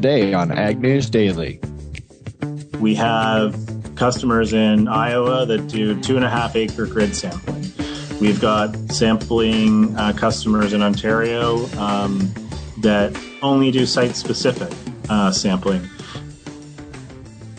today on Ag News Daily. We have customers in Iowa that do two and a half acre grid sampling. We've got sampling uh, customers in Ontario um, that only do site specific uh, sampling.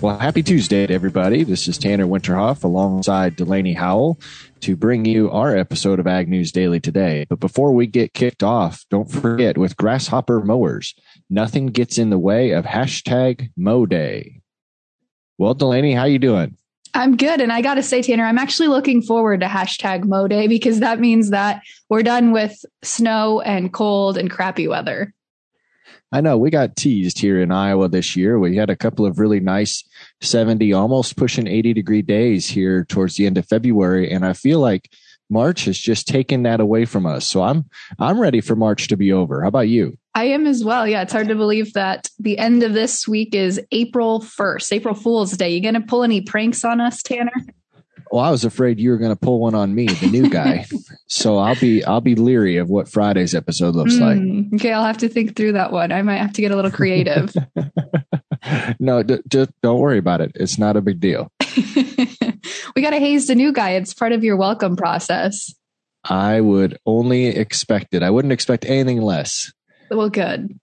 Well, happy Tuesday to everybody. This is Tanner Winterhoff alongside Delaney Howell to bring you our episode of Ag News Daily today. But before we get kicked off, don't forget with Grasshopper Mowers, nothing gets in the way of hashtag mow day. Well, Delaney, how you doing? I'm good. And I got to say, Tanner, I'm actually looking forward to hashtag mow day because that means that we're done with snow and cold and crappy weather. I know we got teased here in Iowa this year. We had a couple of really nice 70, almost pushing 80 degree days here towards the end of February. And I feel like March has just taken that away from us. So I'm, I'm ready for March to be over. How about you? I am as well. Yeah. It's hard to believe that the end of this week is April 1st, April Fool's Day. You going to pull any pranks on us, Tanner? Well, I was afraid you were going to pull one on me, the new guy. so I'll be I'll be leery of what Friday's episode looks mm, like. Okay, I'll have to think through that one. I might have to get a little creative. no, d- d- don't worry about it. It's not a big deal. we got to haze the new guy. It's part of your welcome process. I would only expect it. I wouldn't expect anything less. Well, good.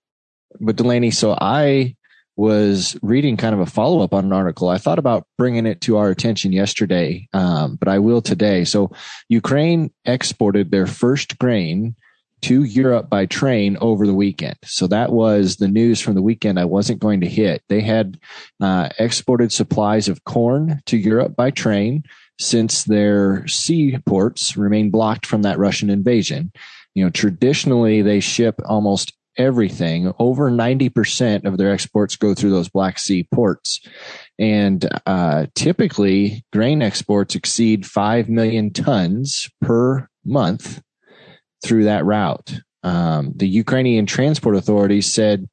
But Delaney, so I was reading kind of a follow up on an article. I thought about bringing it to our attention yesterday, um, but I will today. So Ukraine exported their first grain to Europe by train over the weekend. So that was the news from the weekend I wasn't going to hit. They had uh, exported supplies of corn to Europe by train since their seaports remain blocked from that Russian invasion. You know, traditionally they ship almost everything. Over 90% of their exports go through those Black Sea ports. And uh, typically, grain exports exceed 5 million tons per month through that route. Um, the Ukrainian transport authorities said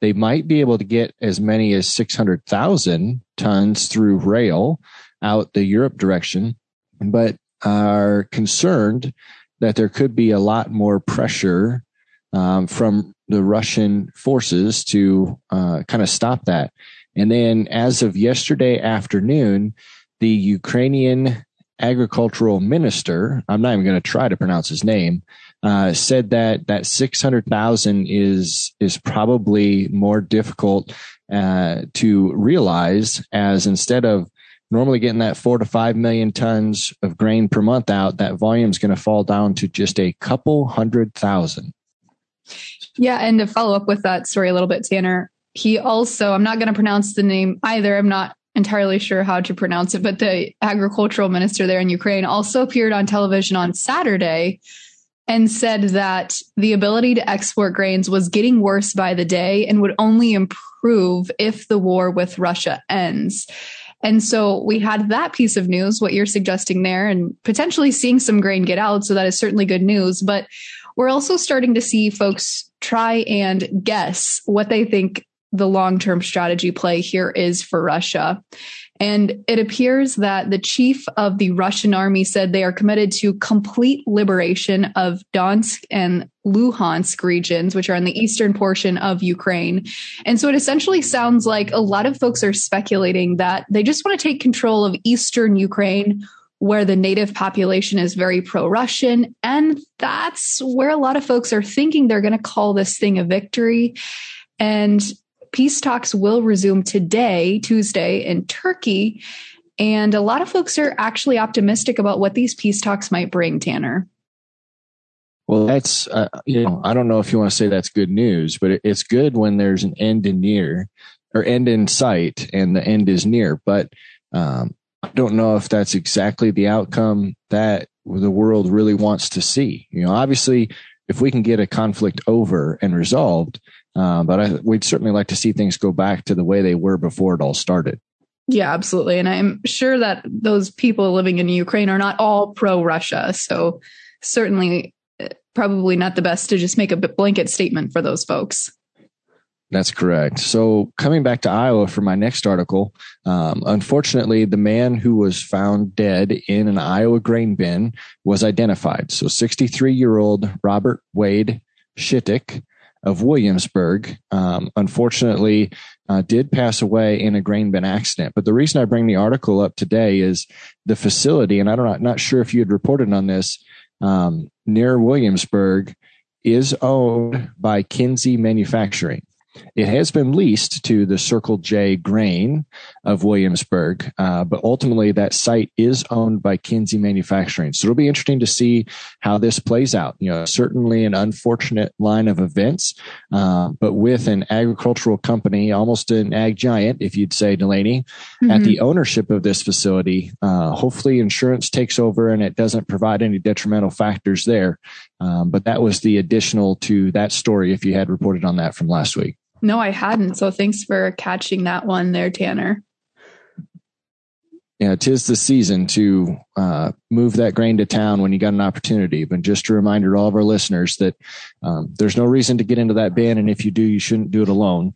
they might be able to get as many as 600,000 tons through rail out the Europe direction, but are concerned that there could be a lot more pressure um, from the Russian forces to uh, kind of stop that. And then, as of yesterday afternoon, the Ukrainian agricultural minister, I'm not even going to try to pronounce his name, uh, said that that 600,000 is is probably more difficult uh, to realize, as instead of normally getting that four to five million tons of grain per month out, that volume is going to fall down to just a couple hundred thousand. Yeah. And to follow up with that story a little bit, Tanner, he also, I'm not going to pronounce the name either. I'm not entirely sure how to pronounce it, but the agricultural minister there in Ukraine also appeared on television on Saturday and said that the ability to export grains was getting worse by the day and would only improve if the war with Russia ends. And so we had that piece of news, what you're suggesting there, and potentially seeing some grain get out. So that is certainly good news. But we're also starting to see folks try and guess what they think the long term strategy play here is for Russia. And it appears that the chief of the Russian army said they are committed to complete liberation of Donetsk and Luhansk regions, which are in the eastern portion of Ukraine. And so it essentially sounds like a lot of folks are speculating that they just want to take control of eastern Ukraine where the native population is very pro Russian. And that's where a lot of folks are thinking they're going to call this thing a victory. And peace talks will resume today, Tuesday, in Turkey. And a lot of folks are actually optimistic about what these peace talks might bring, Tanner. Well, that's, uh, you know, I don't know if you want to say that's good news, but it's good when there's an end in near or end in sight and the end is near. But um, I don't know if that's exactly the outcome that the world really wants to see. You know, obviously, if we can get a conflict over and resolved, uh, but I, we'd certainly like to see things go back to the way they were before it all started. Yeah, absolutely. And I'm sure that those people living in Ukraine are not all pro Russia. So certainly, uh, probably not the best to just make a blanket statement for those folks. That's correct. So, coming back to Iowa for my next article, um, unfortunately, the man who was found dead in an Iowa grain bin was identified. So, 63 year old Robert Wade Shittick of Williamsburg. Um, unfortunately, uh, did pass away in a grain bin accident. But the reason I bring the article up today is the facility, and I don't know, not sure if you had reported on this um, near Williamsburg, is owned by Kinze Manufacturing. It has been leased to the Circle J Grain of Williamsburg, uh, but ultimately that site is owned by Kinze Manufacturing. So it'll be interesting to see how this plays out. You know, certainly an unfortunate line of events, uh, but with an agricultural company, almost an ag giant, if you'd say, Delaney, mm-hmm. at the ownership of this facility, uh, hopefully insurance takes over and it doesn't provide any detrimental factors there. Um, but that was the additional to that story if you had reported on that from last week. No, I hadn't. So thanks for catching that one there, Tanner. Yeah, tis the season to uh, move that grain to town when you got an opportunity. But just a reminder to all of our listeners that um, there's no reason to get into that bin, and if you do, you shouldn't do it alone.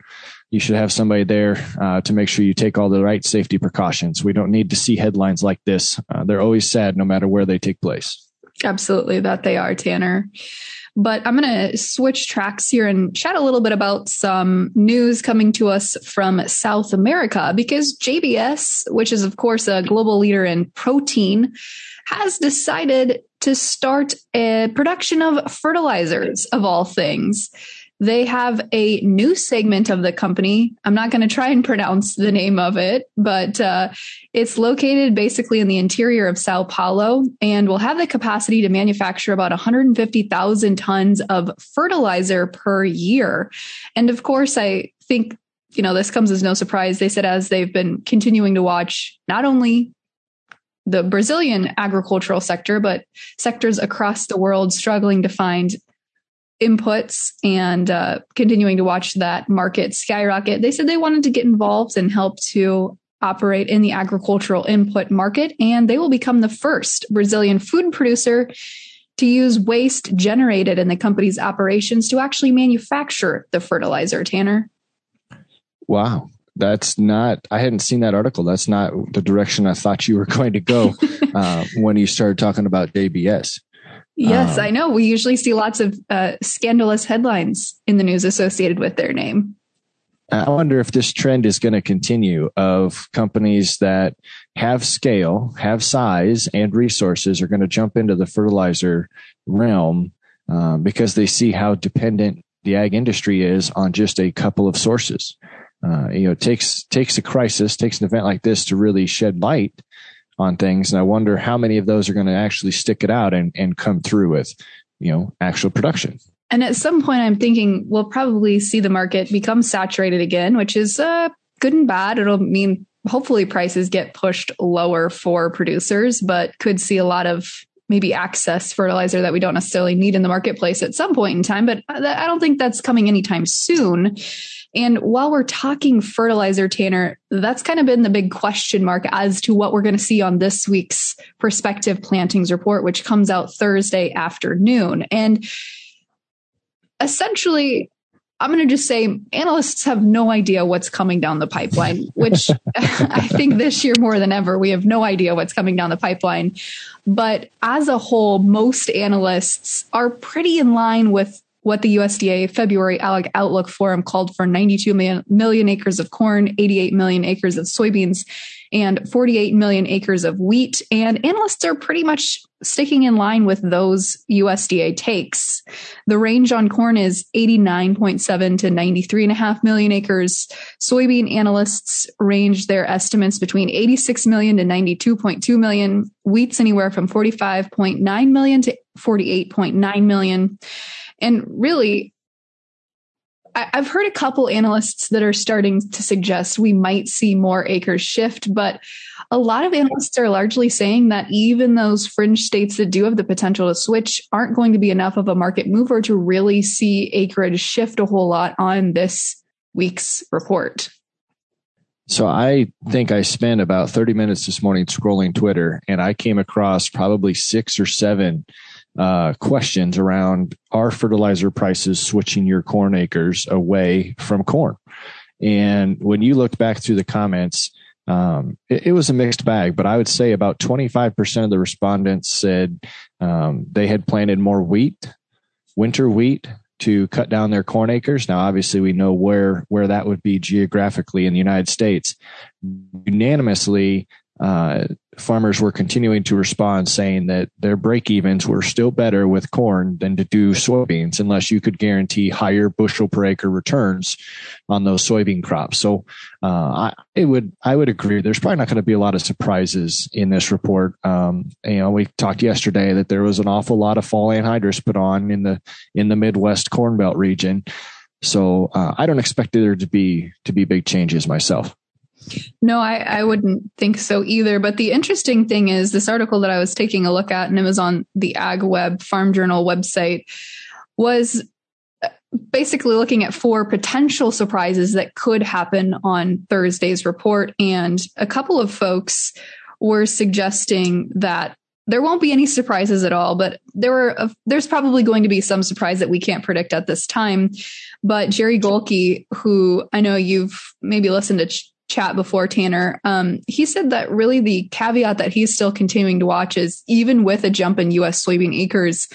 You should have somebody there uh, to make sure you take all the right safety precautions. We don't need to see headlines like this. Uh, they're always sad, no matter where they take place. Absolutely, that they are, Tanner. But I'm going to switch tracks here and chat a little bit about some news coming to us from South America because JBS, which is, of course, a global leader in protein, has decided to start a production of fertilizers of all things. They have a new segment of the company. I'm not going to try and pronounce the name of it, but uh, it's located basically in the interior of Sao Paulo and will have the capacity to manufacture about 150,000 tons of fertilizer per year. And of course, I think you know, this comes as no surprise. They said as they've been continuing to watch not only the Brazilian agricultural sector, but sectors across the world struggling to find inputs and uh, continuing to watch that market skyrocket. They said they wanted to get involved and help to operate in the agricultural input market, and they will become the first Brazilian food producer to use waste generated in the company's operations to actually manufacture the fertilizer, Tanner. Wow. That's not, I hadn't seen that article. That's not the direction I thought you were going to go uh, when you started talking about JBS. Yes, um, I know. We usually see lots of uh, scandalous headlines in the news associated with their name. I wonder if this trend is going to continue of companies that have scale, have size, and resources are going to jump into the fertilizer realm uh, because they see how dependent the ag industry is on just a couple of sources. Uh, you know, it takes takes a crisis, takes an event like this to really shed light on things. And I wonder how many of those are going to actually stick it out and, and come through with, you know, actual production. And at some point, I'm thinking we'll probably see the market become saturated again, which is uh, good and bad. It'll mean hopefully prices get pushed lower for producers, but could see a lot of maybe access fertilizer that we don't necessarily need in the marketplace at some point in time. But I don't think that's coming anytime soon. And while we're talking fertilizer, Tanner, that's kind of been the big question mark as to what we're going to see on this week's prospective plantings report, which comes out Thursday afternoon. And essentially, I'm going to just say analysts have no idea what's coming down the pipeline, which I think this year more than ever, we have no idea what's coming down the pipeline. But as a whole, most analysts are pretty in line with what the USDA February Outlook Forum called for 92 million, million acres of corn, 88 million acres of soybeans, and 48 million acres of wheat. And analysts are pretty much sticking in line with those USDA takes. The range on corn is 89.7 to 93.5 million acres. Soybean analysts range their estimates between 86 million to 92.2 million. Wheat's anywhere from 45.9 million to 48.9 million. And really, I, have heard a couple analysts that are starting to suggest we might see more acres shift, but a lot of analysts are largely saying that even those fringe states that do have the potential to switch aren't going to be enough of a market mover to really see acreage shift a whole lot on this week's report. So I think I spent about 30 minutes this morning scrolling Twitter and I came across probably six or seven uh, questions around are fertilizer prices switching your corn acres away from corn? And when you looked back through the comments, um, it, it, was a mixed bag, but I would say about 25% of the respondents said um, they had planted more wheat, winter wheat, to cut down their corn acres. Now, obviously, we know where where that would be geographically in the United States. Unanimously, uh, farmers were continuing to respond saying that their break evens were still better with corn than to do soybeans unless you could guarantee higher bushel per acre returns on those soybean crops. So uh, I would I would agree. There's probably not going to be a lot of surprises in this report. Um, you know, we talked yesterday that there was an awful lot of fall anhydrous put on in the in the Midwest Corn Belt region. So uh, I don't expect there to be to be big changes myself. No, I, I wouldn't think so either. But the interesting thing is this article that I was taking a look at, and it was on the Ag Web Farm Journal website, was uh, basically looking at four potential surprises that could happen on Thursday's report. And a couple of folks were suggesting that there won't be any surprises at all, but there were a, there's probably going to be some surprise that we can't predict at this time. But Jerry Gulke, who I know you've maybe listened to chat before, Tanner, um, he said that really the caveat that he's still continuing to watch is even with a jump in U.S. soybean acres,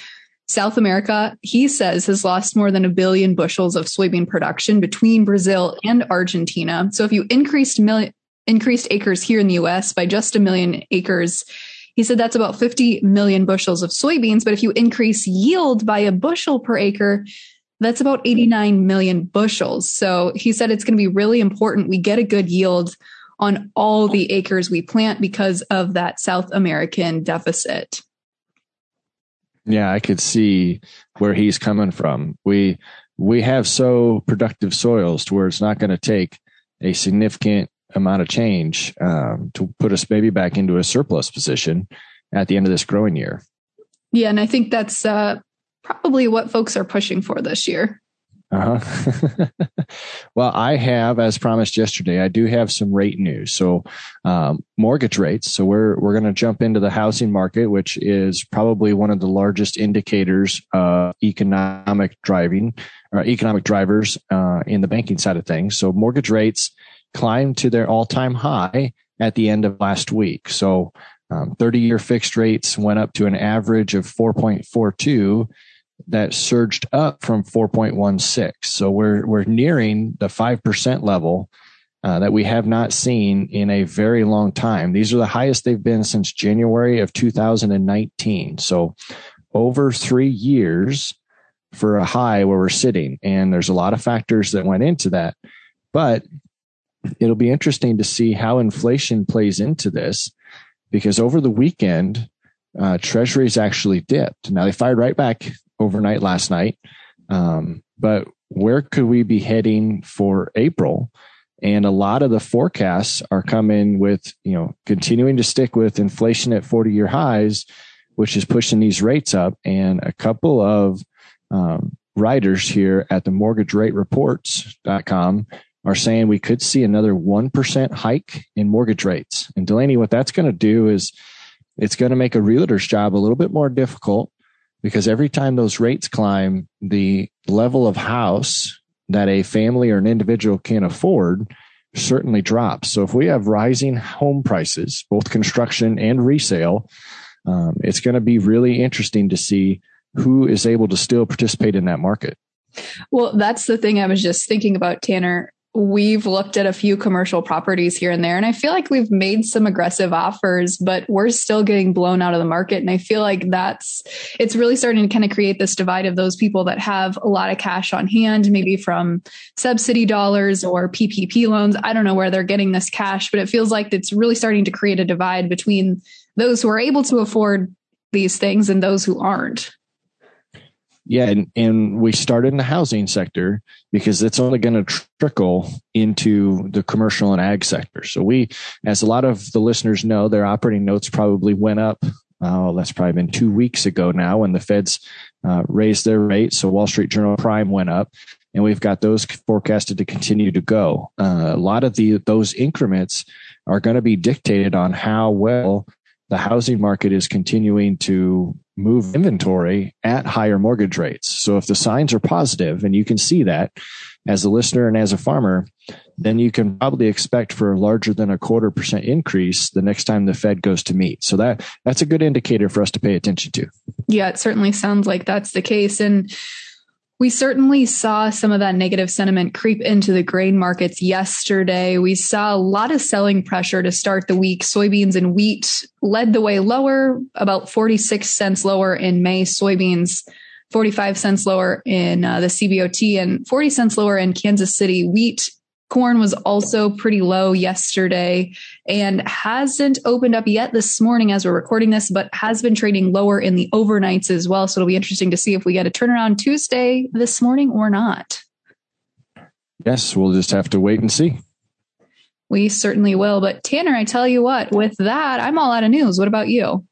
South America, he says, has lost more than a billion bushels of soybean production between Brazil and Argentina. So if you increased increased acres here in the US by just a million acres, he said that's about 50 million bushels of soybeans. But if you increase yield by a bushel per acre, that's about 89 million bushels. So he said it's going to be really important we get a good yield on all the acres we plant because of that South American deficit. Yeah, I could see where he's coming from. We we have so productive soils to where it's not going to take a significant amount of change um, to put us maybe back into a surplus position at the end of this growing year. Yeah, and I think that's uh, probably what folks are pushing for this year. Uh-huh. well, I have, as promised yesterday, I do have some rate news. So, um, mortgage rates. So we're we're going to jump into the housing market, which is probably one of the largest indicators of economic driving or economic drivers uh, in the banking side of things. So mortgage rates climbed to their all time high at the end of last week. So, um, 30 year fixed rates went up to an average of 4.42 that surged up from 4.16. So we're we're nearing the five percent level uh, that we have not seen in a very long time. These are the highest they've been since January of 2019. So over three years for a high where we're sitting, and there's a lot of factors that went into that, but it'll be interesting to see how inflation plays into this because over the weekend uh, treasuries actually dipped. Now they fired right back overnight last night. Um, but where could we be heading for April? And a lot of the forecasts are coming with, you know, continuing to stick with inflation at 40 year highs, which is pushing these rates up. And a couple of um, writers here at the mortgage rate reports.com are saying we could see another 1% hike in mortgage rates. And Delaney, what that's going to do is it's going to make a realtor's job a little bit more difficult because every time those rates climb, the level of house that a family or an individual can afford certainly drops. So if we have rising home prices, both construction and resale, um, it's going to be really interesting to see who is able to still participate in that market. Well, that's the thing I was just thinking about, Tanner we've looked at a few commercial properties here and there, and I feel like we've made some aggressive offers, but we're still getting blown out of the market. And I feel like that's it's really starting to kind of create this divide of those people that have a lot of cash on hand, maybe from subsidy dollars or PPP loans. I don't know where they're getting this cash, but it feels like it's really starting to create a divide between those who are able to afford these things and those who aren't. Yeah, and, and we started in the housing sector because it's only going to trickle into the commercial and ag sector. So we, as a lot of the listeners know, their operating notes probably went up. Oh, that's probably been two weeks ago now when the Feds uh, raised their rate. So Wall Street Journal Prime went up, and we've got those forecasted to continue to go. Uh, a lot of the those increments are going to be dictated on how well the housing market is continuing to move inventory at higher mortgage rates. So if the signs are positive and you can see that as a listener and as a farmer, then you can probably expect for a larger than a quarter percent increase the next time the Fed goes to meet. So that that's a good indicator for us to pay attention to. Yeah, it certainly sounds like that's the case. And We certainly saw some of that negative sentiment creep into the grain markets yesterday. We saw a lot of selling pressure to start the week. Soybeans and wheat led the way lower, about 46 cents lower in May. Soybeans 45 cents lower in uh, the CBOT and 40 cents lower in Kansas City. Wheat Corn was also pretty low yesterday and hasn't opened up yet this morning as we're recording this, but has been trading lower in the overnights as well. So it'll be interesting to see if we get a turnaround Tuesday this morning or not. Yes, we'll just have to wait and see. We certainly will. But Tanner, I tell you what, with that, I'm all out of news. What about you?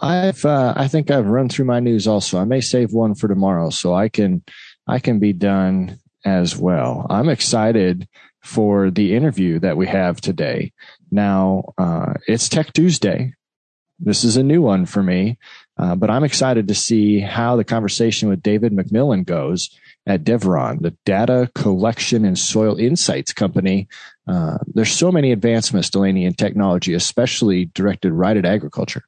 I've uh, I think I've run through my news also. I may save one for tomorrow so I can I can be done as well. I'm excited for the interview that we have today. Now, uh, it's Tech Tuesday. This is a new one for me, uh, but I'm excited to see how the conversation with David McMillan goes at Devron, the data collection and soil insights company. Uh, there's so many advancements, Delaney, in technology, especially directed right at agriculture.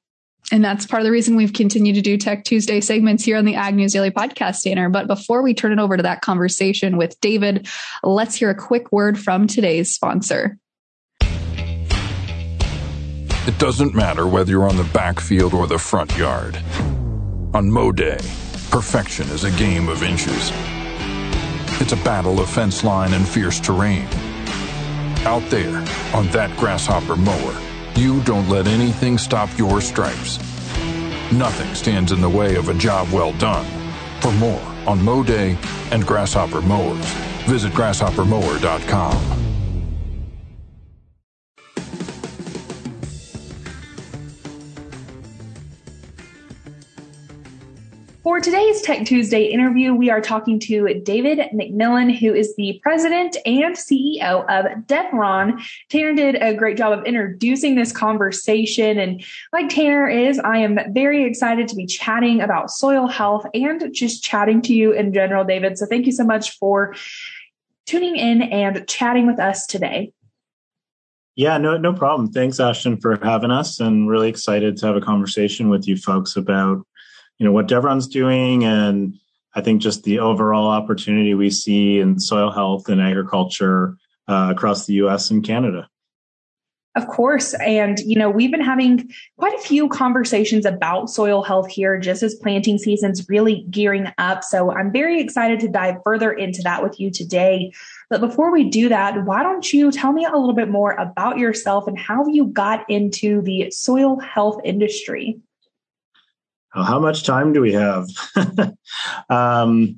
And that's part of the reason we've continued to do Tech Tuesday segments here on the Ag News Daily podcast, Tanner. But before we turn it over to that conversation with David, let's hear a quick word from today's sponsor. It doesn't matter whether you're on the backfield or the front yard. On Mow Day, perfection is a game of inches. It's a battle of fence line and fierce terrain. Out there, on that grasshopper mower, you don't let anything stop your stripes. Nothing stands in the way of a job well done. For more on Mow Day and Grasshopper Mowers, visit grasshoppermower.com. For today's Tech Tuesday interview, we are talking to David McMillan, who is the president and CEO of Devron. Tanner did a great job of introducing this conversation. And like Tanner is, I am very excited to be chatting about soil health and just chatting to you in general, David. So thank you so much for tuning in and chatting with us today. Yeah, no, no problem. Thanks, Ashton, for having us, and really excited to have a conversation with you folks about you know what Devron's doing, and I think just the overall opportunity we see in soil health and agriculture uh, across the U.S. and Canada. Of course. And, you know, we've been having quite a few conversations about soil health here just as planting season's really gearing up. So I'm very excited to dive further into that with you today. But before we do that, why don't you tell me a little bit more about yourself and how you got into the soil health industry? How much time do we have? um,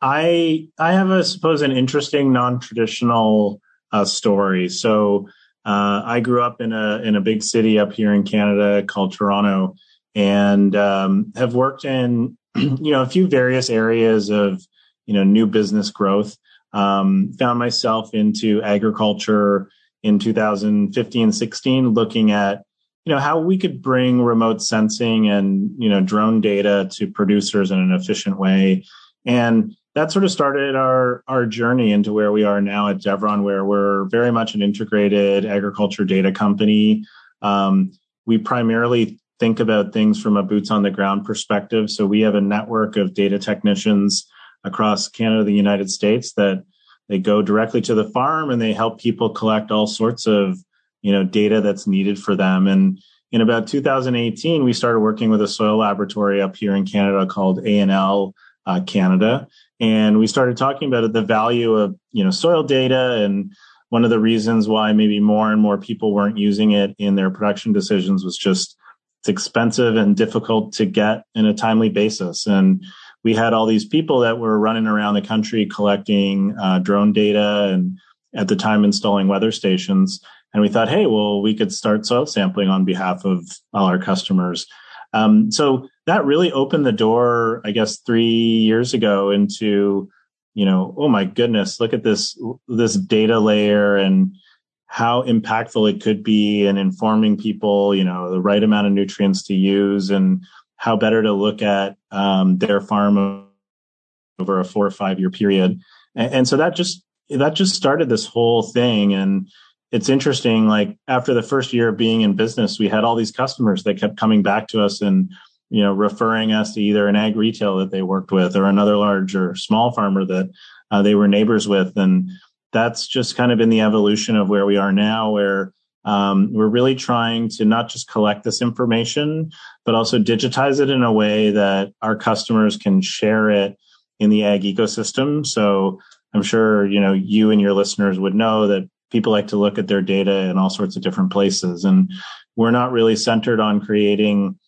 I I have, I suppose, an interesting non-traditional uh, story. So uh, I grew up in a in a big city up here in Canada called Toronto, and um, have worked in you know a few various areas of you know new business growth. Um, found myself into agriculture in 2015 16 looking at you know how we could bring remote sensing and you know drone data to producers in an efficient way and that sort of started our our journey into where we are now at Devron, where we're very much an integrated agriculture data company. Um, we primarily think about things from a boots on the ground perspective. So we have a network of data technicians across Canada, the United States, that they go directly to the farm and they help people collect all sorts of you know, data that's needed for them. And in about 2018, we started working with a soil laboratory up here in Canada called A&L uh, Canada. And we started talking about the value of, you know, soil data and one of the reasons why maybe more and more people weren't using it in their production decisions was just it's expensive and difficult to get in a timely basis. And we had all these people that were running around the country collecting uh, drone data and at the time installing weather stations. And we thought, hey, well, we could start soil sampling on behalf of all our customers. Um, so that really opened the door, I guess, three years ago into, you know, oh my goodness, look at this this data layer and how impactful it could be in informing people, you know, the right amount of nutrients to use and how better to look at um, their farm over a four or five year period. And, and so that just that just started this whole thing and it's interesting like after the first year of being in business we had all these customers that kept coming back to us and you know, referring us to either an ag retail that they worked with or another large or small farmer that uh, they were neighbors with. And that's just kind of been the evolution of where we are now, where um, we're really trying to not just collect this information, but also digitize it in a way that our customers can share it in the ag ecosystem. So I'm sure, you know, you and your listeners would know that people like to look at their data in all sorts of different places. And we're not really centered on creating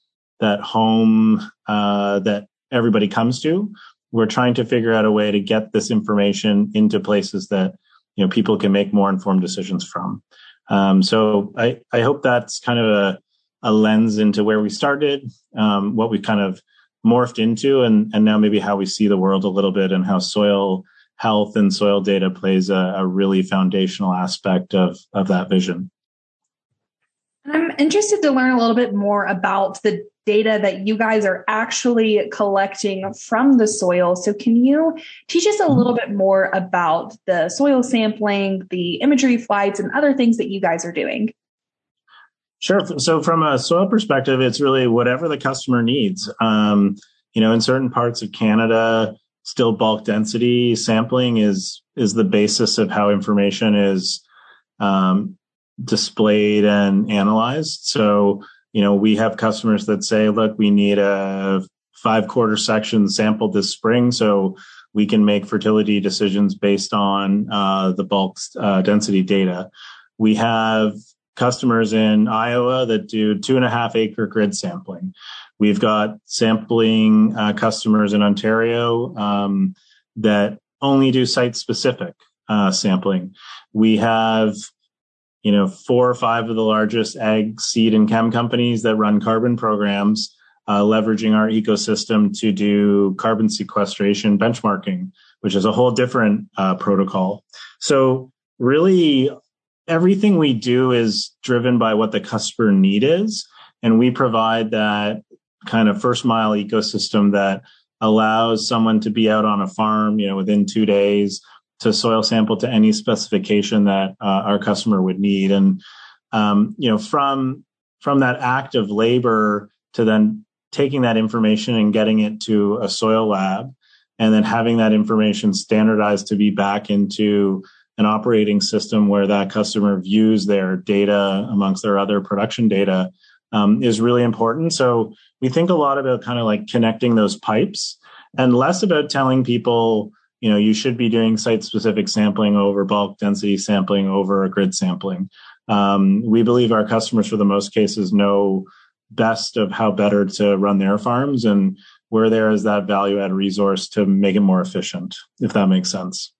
that home uh, that everybody comes to. We're trying to figure out a way to get this information into places that you know people can make more informed decisions from. Um, so I I hope that's kind of a a lens into where we started, um, what we kind of morphed into, and and now maybe how we see the world a little bit, and how soil health and soil data plays a, a really foundational aspect of of that vision. I'm interested to learn a little bit more about the data that you guys are actually collecting from the soil. So, can you teach us a little bit more about the soil sampling, the imagery flights, and other things that you guys are doing? Sure. So, from a soil perspective, it's really whatever the customer needs. Um, you know, in certain parts of Canada, still bulk density sampling is is the basis of how information is um, displayed and analyzed. So, you know, we have customers that say, look, we need a five quarter section sampled this spring. So we can make fertility decisions based on uh, the bulk uh, density data. We have customers in Iowa that do two and a half acre grid sampling. We've got sampling uh, customers in Ontario um, that only do site specific uh, sampling. We have you know, four or five of the largest ag seed and chem companies that run carbon programs, uh, leveraging our ecosystem to do carbon sequestration benchmarking, which is a whole different uh, protocol. So really everything we do is driven by what the customer need is. And we provide that kind of first mile ecosystem that allows someone to be out on a farm, you know, within two days to soil sample to any specification that uh, our customer would need. And, um, you know, from, from that act of labor to then taking that information and getting it to a soil lab and then having that information standardized to be back into an operating system where that customer views their data amongst their other production data um, is really important. So we think a lot about kind of like connecting those pipes and less about telling people, you know, you should be doing site specific sampling over bulk density sampling over a grid sampling. Um, we believe our customers, for the most cases, know best of how better to run their farms, and where there is that value add resource to make it more efficient, if that makes sense.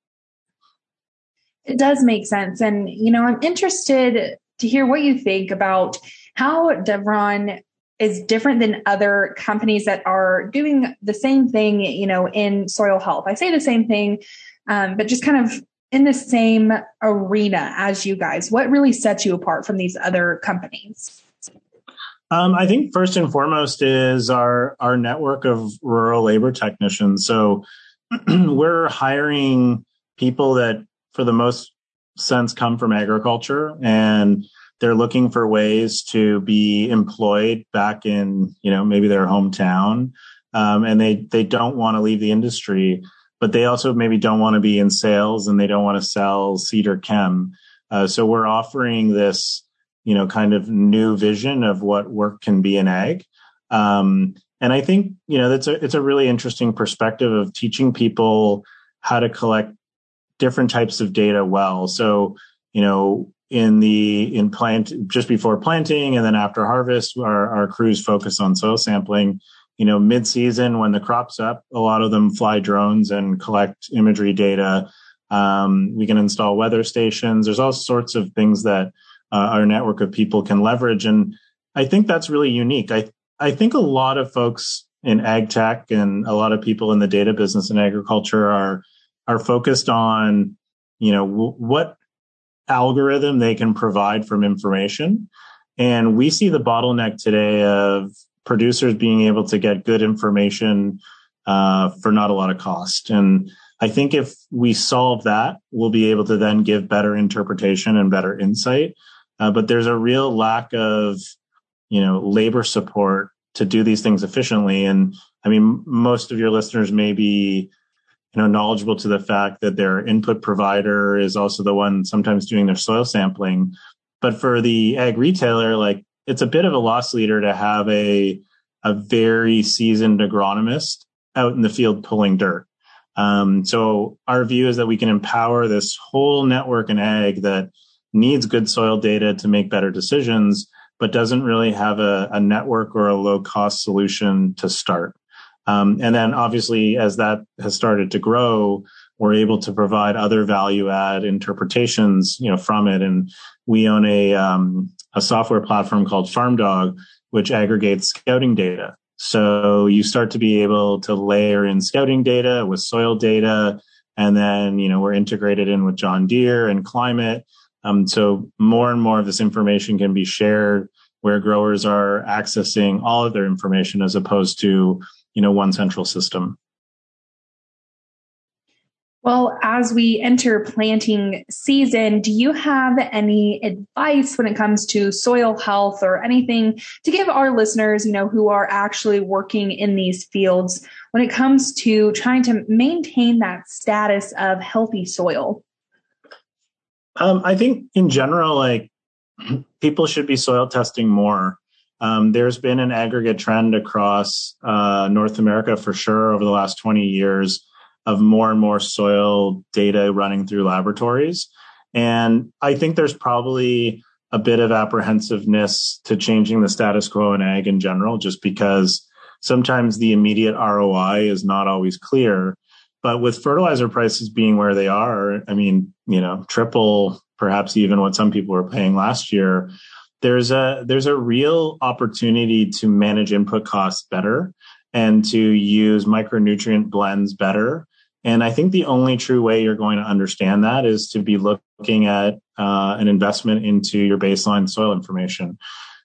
It does make sense. And, you know, I'm interested to hear what you think about how Devron is different than other companies that are doing the same thing, you know, in soil health. I say the same thing, um, but just kind of in the same arena as you guys. What really sets you apart from these other companies? Um, I think first and foremost is our our network of rural labor technicians. So we're hiring people that, for the most sense, come from agriculture and they're looking for ways to be employed back in, you know, maybe their hometown. Um, and they, they don't want to leave the industry, but they also maybe don't want to be in sales and they don't want to sell seed or chem. Uh, so we're offering this, you know, kind of new vision of what work can be in ag. Um, and I think, you know, that's a, it's a really interesting perspective of teaching people how to collect different types of data well. So, you know, in the in plant just before planting and then after harvest our, our crews focus on soil sampling. You know mid-season when the crop's up a lot of them fly drones and collect imagery data. Um, we can install weather stations. There's all sorts of things that uh, our network of people can leverage. And i think that's really unique. I i think a lot of folks in ag tech and a lot of people in the data business and agriculture are are focused on you know w- what algorithm they can provide from information. And we see the bottleneck today of producers being able to get good information uh, for not a lot of cost. And I think if we solve that, we'll be able to then give better interpretation and better insight. Uh, but there's a real lack of, you know, labor support to do these things efficiently. And I mean, most of your listeners may be you know knowledgeable to the fact that their input provider is also the one sometimes doing their soil sampling. But for the ag retailer like it's a bit of a loss leader to have a a very seasoned agronomist out in the field pulling dirt. Um, so our view is that we can empower this whole network in ag that needs good soil data to make better decisions but doesn't really have a, a network or a low cost solution to start um, and then obviously, as that has started to grow, we're able to provide other value add interpretations, you know, from it. And we own a, um, a software platform called FarmDog, which aggregates scouting data. So you start to be able to layer in scouting data with soil data. And then, you know, we're integrated in with John Deere and climate. Um, so more and more of this information can be shared where growers are accessing all of their information as opposed to you know one central system well, as we enter planting season, do you have any advice when it comes to soil health or anything to give our listeners, you know, who are actually working in these fields when it comes to trying to maintain that status of healthy soil? Um, I think in general, like people should be soil testing more. Um, there's been an aggregate trend across uh, North America for sure over the last 20 years of more and more soil data running through laboratories. And I think there's probably a bit of apprehensiveness to changing the status quo in ag in general, just because sometimes the immediate ROI is not always clear. But with fertilizer prices being where they are, I mean, you know, triple perhaps even what some people were paying last year, there's a there's a real opportunity to manage input costs better and to use micronutrient blends better. And i think the only true way you're going to understand that is to be looking at uh, an investment into your baseline soil information.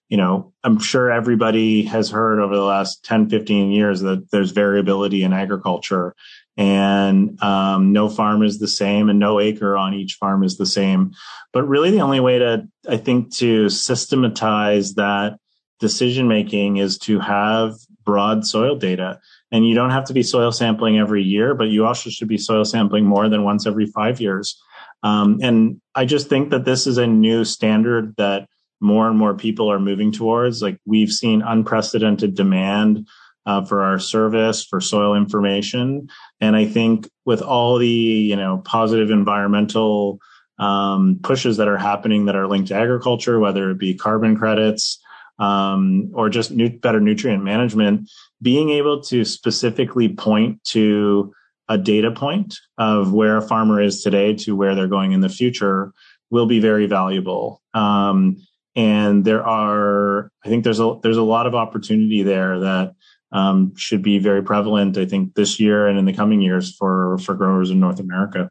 You know i'm sure everybody has heard over the last 10 15 years that there's variability in agriculture and um, no farm is the same and no acre on each farm is the same. But really the only way to i think to systematize that decision making is to have broad soil data. And you don't have to be soil sampling every year but you also should be soil sampling more than once every five years. Um, and i just think that this is a new standard that more and more people are moving towards. Like we've seen unprecedented demand uh, for our service for soil information. And i think with all the you know positive environmental um, pushes that are happening that are linked to agriculture whether it be carbon credits um, or just new, better nutrient management being able to specifically point to a data point of where a farmer is today to where they're going in the future will be very valuable. Um, and there are i think there's a there's a lot of opportunity there that um, should be very prevalent, I think, this year and in the coming years for, for growers in North America.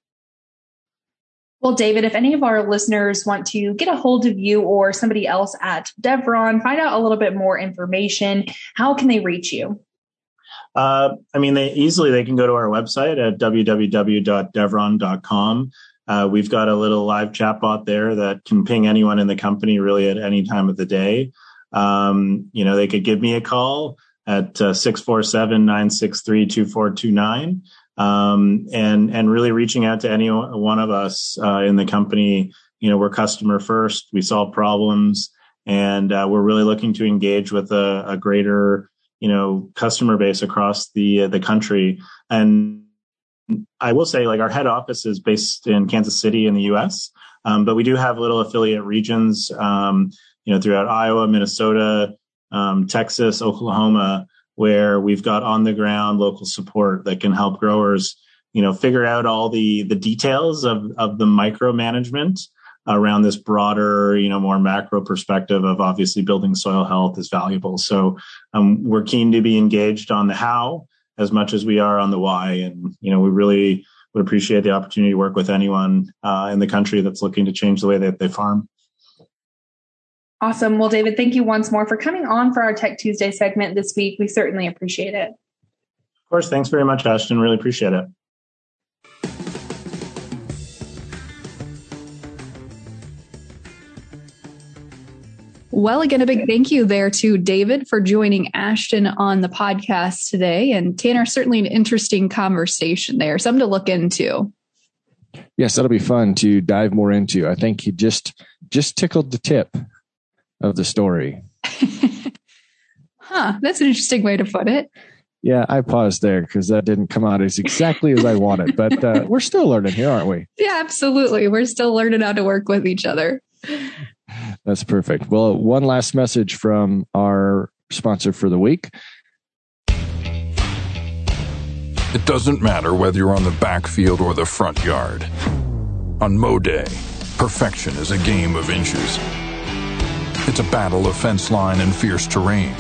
Well, David, if any of our listeners want to get a hold of you or somebody else at Devron, find out a little bit more information, how can they reach you? Uh, I mean, they easily they can go to our website at www.devron.com. Uh, we've got a little live chatbot there that can ping anyone in the company really at any time of the day. Um, you know, they could give me a call at uh, 647-963-2429 um, and and really reaching out to any one of us uh, in the company you know we're customer first we solve problems and uh, we're really looking to engage with a, a, greater you know customer base across the uh, the country. And I will say like our head office is based in Kansas City in the US um, but we do have little affiliate regions um, you know throughout Iowa Minnesota um, Texas, Oklahoma, where we've got on the ground local support that can help growers, you know, figure out all the the details of of the micromanagement around this broader, you know, more macro perspective of obviously building soil health is valuable. So um, we're keen to be engaged on the how as much as we are on the why, and you know, we really would appreciate the opportunity to work with anyone uh, in the country that's looking to change the way that they farm. Awesome. Well, David, thank you once more for coming on for our Tech Tuesday segment this week. We certainly appreciate it. Of course. Thanks very much, Ashton. Really appreciate it. Well, again, a big thank you there to David for joining Ashton on the podcast today. And Tanner, certainly an interesting conversation there, something to look into. Yes, that'll be fun to dive more into. I think he just just tickled the tip of the story. huh, that's an interesting way to put it. Yeah, I paused there because that didn't come out as exactly as I wanted, but uh, we're still learning here, aren't we? Yeah, absolutely. We're still learning how to work with each other. That's perfect. Well, one last message from our sponsor for the week. It doesn't matter whether you're on the backfield or the front yard. On Mow Day, perfection is a game of inches. It's a battle of fence line and fierce terrain.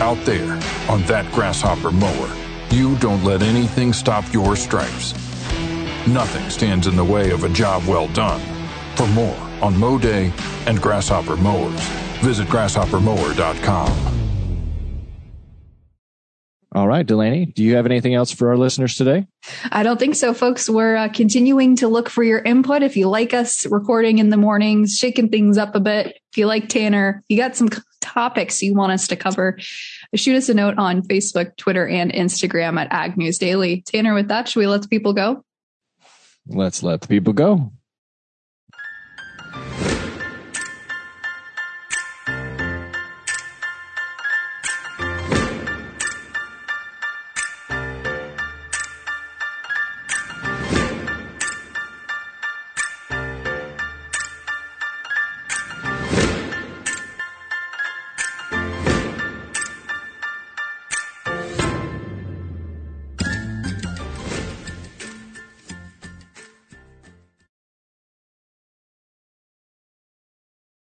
Out there, on that grasshopper mower, you don't let anything stop your stripes. Nothing stands in the way of a job well done. For more on Mow Day and Grasshopper Mowers, visit grasshoppermower.com. All right, Delaney, do you have anything else for our listeners today? I don't think so, folks. We're uh, continuing to look for your input. If you like us recording in the mornings, shaking things up a bit, if you like Tanner, you got some topics you want us to cover, shoot us a note on Facebook, Twitter, and Instagram at Ag News Daily. Tanner, with that, should we let the people go? Let's let the people go.